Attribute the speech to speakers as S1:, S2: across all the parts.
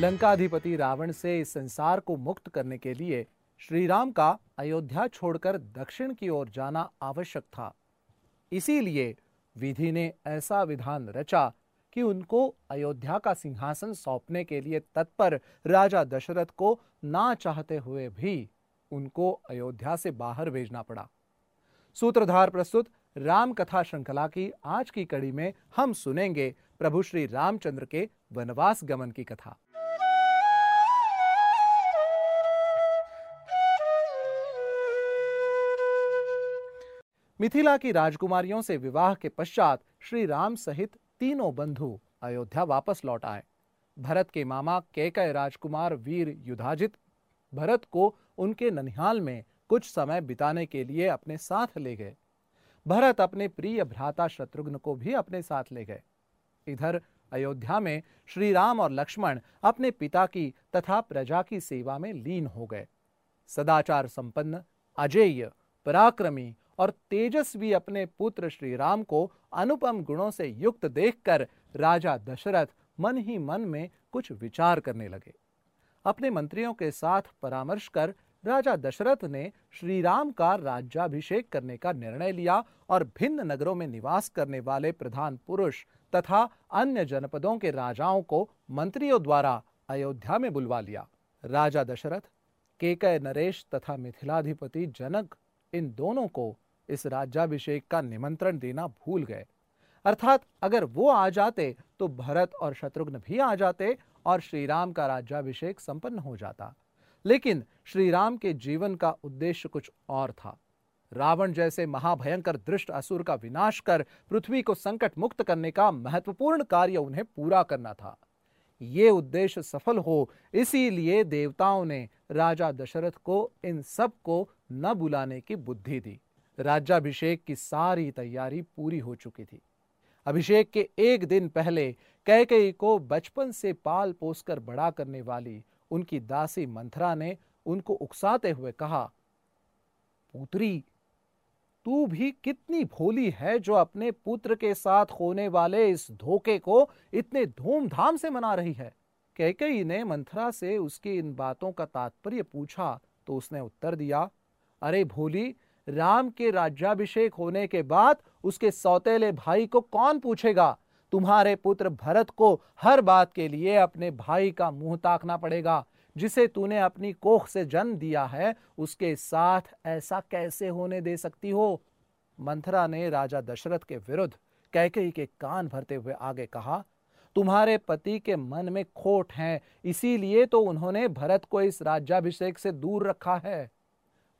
S1: लंकाधिपति रावण से इस संसार को मुक्त करने के लिए श्री राम का अयोध्या छोड़कर दक्षिण की ओर जाना आवश्यक था। इसीलिए विधि ने ऐसा विधान रचा कि उनको अयोध्या का सिंहासन सौंपने के लिए तत्पर राजा दशरथ को ना चाहते हुए भी उनको अयोध्या से बाहर भेजना पड़ा। सूत्रधार प्रस्तुत राम कथा श्रृंखला की आज की कड़ी में हम सुनेंगे प्रभु श्री रामचंद्र के वनवास गमन की कथा। मिथिला की राजकुमारियों से विवाह के पश्चात श्री राम सहित तीनों बंधु अयोध्या वापस लौट आए। भरत के मामा केकय राजकुमार वीर युधाजित भरत को उनके ननिहाल में कुछ समय बिताने के लिए अपने साथ ले गए। भरत अपने प्रिय भ्राता शत्रुघ्न को भी अपने साथ ले गए। इधर अयोध्या में श्री राम और लक्ष्मण अपने पिता की तथा प्रजा की सेवा में लीन हो गए। सदाचार संपन्न, अजेय, पराक्रमी और तेजस्वी अपने पुत्र श्री राम को अनुपम गुणों से युक्त देखकर राजा दशरथ मन ही मन में कुछ विचार करने लगे। अपने मंत्रियों के साथ परामर्श कर राजा दशरथ ने श्री राम का राज्याभिषेक करने का निर्णय लिया और भिन्न नगरों में निवास करने वाले प्रधान पुरुष तथा अन्य जनपदों के राजाओं को मंत्रियों द्वारा अयोध्या में बुलवा लिया। राजा दशरथ केकय नरेश तथा मिथिलाधिपति जनक इन दोनों को इस राज्याभिषेक का निमंत्रण देना भूल गए। अर्थात अगर वो आ जाते तो भरत और शत्रुघ्न भी आ जाते और श्री राम का राज्याभिषेक संपन्न हो जाता। लेकिन श्री राम के जीवन का उद्देश्य कुछ और था। रावण जैसे महाभयंकर दृष्ट असुर का विनाश कर पृथ्वी को संकट मुक्त करने का महत्वपूर्ण कार्य उन्हें पूरा करना था। ये उद्देश्य सफल हो, इसीलिए देवताओं ने राजा दशरथ को इन सबको न बुलाने की बुद्धि दी। राज्याभिषेक की सारी तैयारी पूरी हो चुकी थी। अभिषेक के एक दिन पहले कैकई को बचपन से पाल पोसकर बड़ा करने वाली उनकी दासी मंथरा ने उनको उकसाते हुए कहा, पुत्री, तू भी कितनी भोली है जो अपने पुत्र के साथ होने वाले इस धोखे को इतने धूमधाम से मना रही है? कैकई ने मंथरा से उसकी इन बातों का तात्पर्य पूछा तो उसने उत्तर दिया, अरे भोली राम के राज्याभिषेक होने के बाद उसके सौतेले भाई को कौन पूछेगा? तुम्हारे पुत्र भरत को हर बात के लिए अपने भाई का मुँह ताकना पड़ेगा। जिसे तूने अपनी कोख से जन्म दिया है, उसके साथ ऐसा कैसे होने दे सकती हो? मंथरा ने राजा दशरथ के विरुद्ध कैकई के कान भरते हुए आगे कहा, तुम्हारे पति के मन में खोट है, इसीलिए तो उन्होंने भरत को इस राज्याभिषेक से दूर रखा है।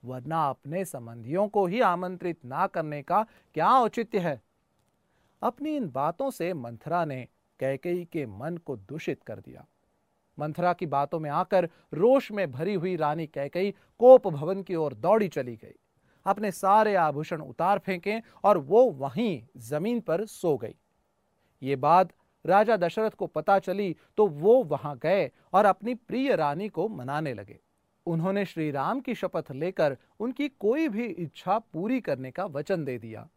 S1: वरना अपने संबंधियों को ही आमंत्रित ना करने का क्या औचित्य है? अपनी इन बातों से मंथरा ने कैकेयी के मन को दूषित कर दिया। मंथरा की बातों में आकर रोष में भरी हुई रानी कैकई कोप भवन की ओर दौड़ी चली गई। अपने सारे आभूषण उतार फेंके और वो वहीं ज़मीन पर सो गई। ये बात राजा दशरथ को पता चली तो वो वहाँ गए और अपनी प्रिय रानी को मनाने लगे। उन्होंने श्री राम की शपथ लेकर उनकी कोई भी इच्छा पूरी करने का वचन दे दिया।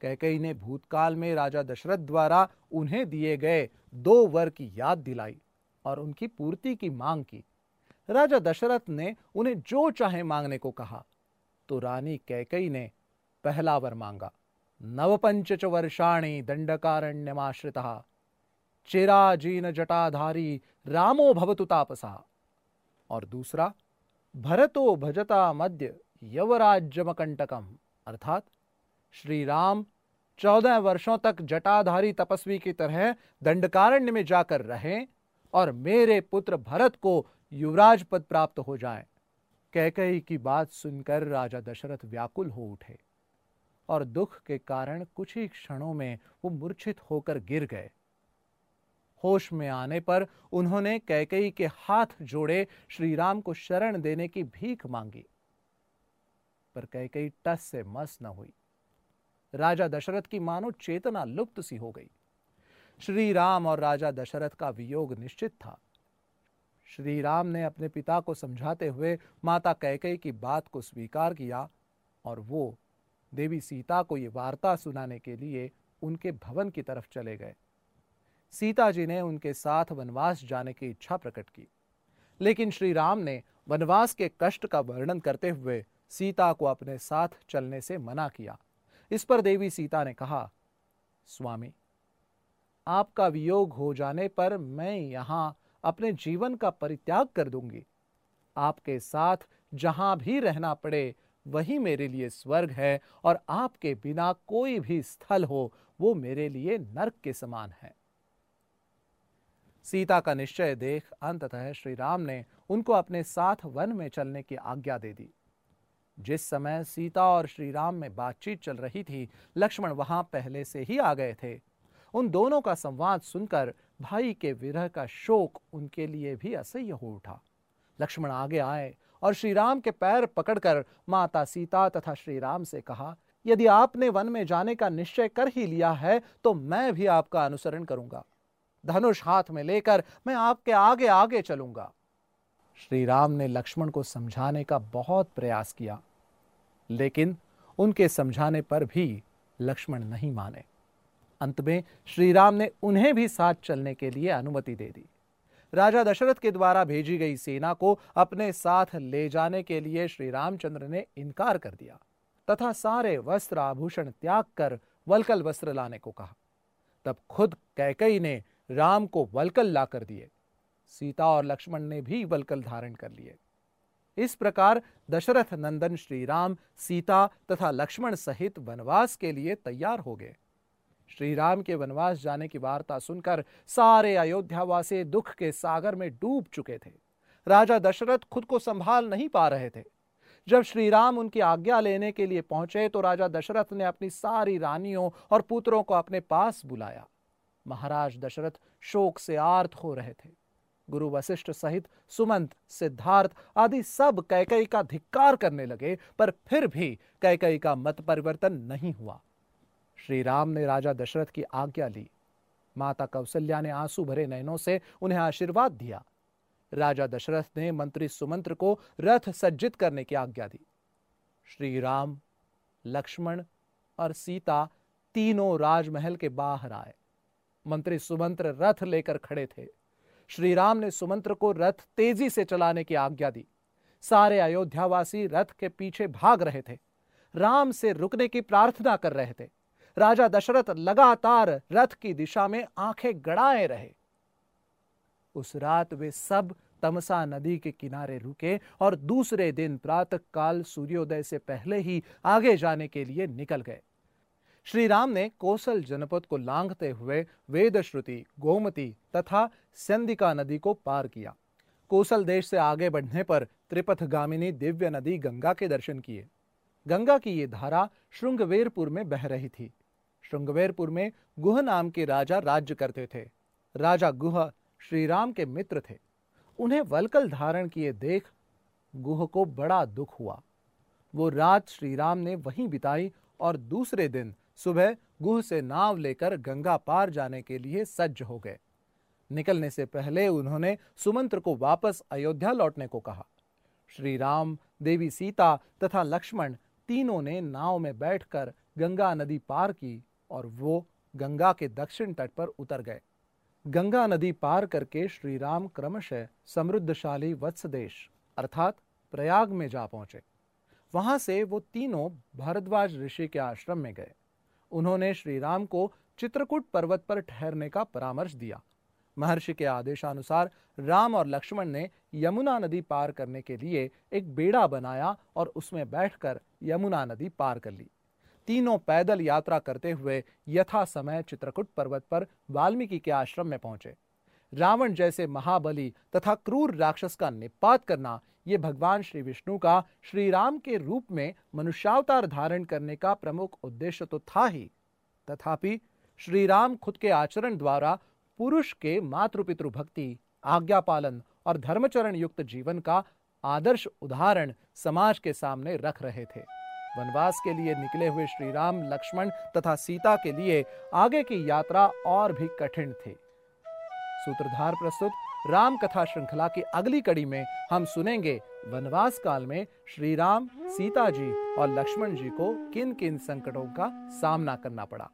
S1: कैकई ने भूतकाल में राजा दशरथ द्वारा उन्हें दिए गए दो वर की याद दिलाई और उनकी पूर्ति की मांग की। राजा दशरथ ने उन्हें जो चाहे मांगने को कहा तो रानी कैकई ने पहला वर मांगा। नवपंच वर्षाणी दंडकारण्यमाश्रिता। चिराजीन जटाधारी रामो भवतु तापसा। और दूसरा भरतो भजता मध्य यवराज्यमकंटकम। अर्थात श्री राम चौदह वर्षों तक जटाधारी तपस्वी की तरह दंडकारण्य में जाकर रहें और मेरे पुत्र भरत को युवराज पद प्राप्त हो जाए। कैकई की बात सुनकर राजा दशरथ व्याकुल हो उठे और दुख के कारण कुछ ही क्षणों में वो मूर्छित होकर गिर गए। होश में आने पर उन्होंने कैकई के हाथ जोड़े श्री राम को शरण देने की भीख मांगी। पर कैकई टस से मस न हुई। राजा दशरथ की मानो चेतना लुप्त सी हो गई। श्री राम और राजा दशरथ का वियोग निश्चित था। श्री राम ने अपने पिता को समझाते हुए माता कैकई की बात को स्वीकार किया और वो देवी सीता को ये वार्ता सुनाने के लिए उनके भवन की तरफ़ चले गए। सीता जी ने उनके साथ वनवास जाने की इच्छा प्रकट की। लेकिन श्री राम ने वनवास के कष्ट का वर्णन करते हुए सीता को अपने साथ चलने से मना किया। इस पर देवी सीता ने कहा, स्वामी, आपका वियोग हो जाने पर मैं यहाँ अपने जीवन का परित्याग कर दूँगी। आपके साथ जहाँ भी रहना पड़े, वही मेरे लिए स्वर्ग है और आपके बिना कोई भी स्थल हो, वो मेरे लिए नरक के समान है। सीता का निश्चय देख अंततः श्री राम ने उनको अपने साथ वन में चलने की आज्ञा दे दी। जिस समय सीता और श्री राम में बातचीत चल रही थी, लक्ष्मण वहाँ पहले से ही आ गए थे। उन दोनों का संवाद सुनकर भाई के विरह का शोक उनके लिए भी असह्य हो उठा। लक्ष्मण आगे आए और श्री राम के पैर पकड़कर माता सीता तथा श्री राम से कहा, यदि आपने वन में जाने का निश्चय कर ही लिया है तो मैं भी आपका अनुसरण करूँगा। धनुष हाथ में लेकर मैं आपके आगे आगे चलूँगा। श्री राम ने लक्ष्मण को समझाने का बहुत प्रयास किया, लेकिन उनके समझाने पर भी लक्ष्मण नहीं माने। अंत में श्री राम ने उन्हें भी साथ चलने के लिए अनुमति दे दी। राजा दशरथ के द्वारा भेजी गई सेना को अपने साथ ले जाने के लिए श्री रामचंद्र ने इनकार कर दिया, तथा सारे वस्त्र आभूषण त्याग कर वलकल वस्त्र लाने को कहा। तब खुद कैकई ने राम को वलकल ला कर दिए। सीता और लक्ष्मण ने भी वलकल धारण कर लिए। इस प्रकार दशरथ नंदन श्री राम सीता तथा लक्ष्मण सहित वनवास के लिए तैयार हो गए। श्री राम के वनवास जाने की वार्ता सुनकर सारे अयोध्यावासी दुख के सागर में डूब चुके थे। राजा दशरथ खुद को संभाल नहीं पा रहे थे। जब श्री राम उनकी आज्ञा लेने के लिए पहुँचे तो राजा दशरथ ने अपनी सारी रानियों और पुत्रों को अपने पास बुलाया। महाराज दशरथ शोक से आर्त हो रहे थे। गुरु वशिष्ठ सहित सुमंत, सिद्धार्थ आदि सब कैकई का धिक्कार करने लगे, पर फिर भी कैकई का मत परिवर्तन नहीं हुआ। श्री राम ने राजा दशरथ की आज्ञा ली। माता कौशल्या ने आँसू भरे नयनों से उन्हें आशीर्वाद दिया। राजा दशरथ ने मंत्री सुमंत्र को रथ सज्जित करने की आज्ञा दी। श्री राम लक्ष्मण और सीता तीनों राजमहल के बाहर आए। मंत्री सुमंत्र रथ लेकर खड़े थे। श्री राम ने सुमंत्र को रथ तेज़ी से चलाने की आज्ञा दी। सारे अयोध्यावासी रथ के पीछे भाग रहे थे। राम से रुकने की प्रार्थना कर रहे थे। राजा दशरथ लगातार रथ की दिशा में आँखें गड़ाए रहे। उस रात वे सब तमसा नदी के किनारे रुके और दूसरे दिन प्रातः काल सूर्योदय से पहले ही आगे जाने के लिए निकल गए। श्री राम ने कौशल जनपद को लांघते हुए वेद श्रुति गोमती तथा संदिका नदी को पार किया। कौशल देश से आगे बढ़ने पर त्रिपथ त्रिपथगामिनी दिव्य नदी गंगा के दर्शन किए। गंगा की ये धारा श्रृंगवेरपुर में बह रही थी। श्रृंगवेरपुर में गुह नाम के राजा राज्य करते थे। राजा गुह श्री राम के मित्र थे। उन्हें वलकल धारण किए देख गुह को बड़ा दुख हुआ। वो रात श्री राम ने वहीं बिताई और दूसरे दिन सुबह गुह से नाव लेकर गंगा पार जाने के लिए सज्ज हो गए। निकलने से पहले उन्होंने सुमंत्र को वापस अयोध्या लौटने को कहा। श्री राम देवी सीता तथा लक्ष्मण तीनों ने नाव में बैठकर गंगा नदी पार की और वो गंगा के दक्षिण तट पर उतर गए। गंगा नदी पार करके श्री राम क्रमशः समृद्धशाली वत्स देश अर्थात प्रयाग में जा पहुँचे। वहाँ से वो तीनों भारद्वाज ऋषि के आश्रम में गए। उन्होंने श्री राम को चित्रकूट पर्वत पर ठहरने का परामर्श दिया। महर्षि के आदेशानुसार राम और लक्ष्मण ने यमुना नदी पार करने के लिए एक बेड़ा बनाया और उसमें बैठकर यमुना नदी पार कर ली। तीनों पैदल यात्रा करते हुए यथा समय चित्रकूट पर्वत पर वाल्मीकि के आश्रम में पहुँचे। रावण जैसे महाबली तथा क्रूर राक्षस का निपात करना ये भगवान श्री विष्णु का श्री राम के रूप में मनुष्यावतार धारण करने का प्रमुख उद्देश्य तो था ही। तथापि श्री राम खुद के आचरण द्वारा पुरुष के मातृपितृ भक्ति, आज्ञा पालन और धर्मचरण युक्त जीवन का आदर्श उदाहरण समाज के सामने रख रहे थे। वनवास के लिए निकले हुए श्री राम, लक्ष्मण तथा सीता के लिए आगे की यात्रा और भी कठिन थी। सूत्रधार प्रस्तुत राम कथा श्रृंखला की अगली कड़ी में हम सुनेंगे वनवास काल में श्री राम सीता जी और लक्ष्मण जी को किन किन संकटों का सामना करना पड़ा।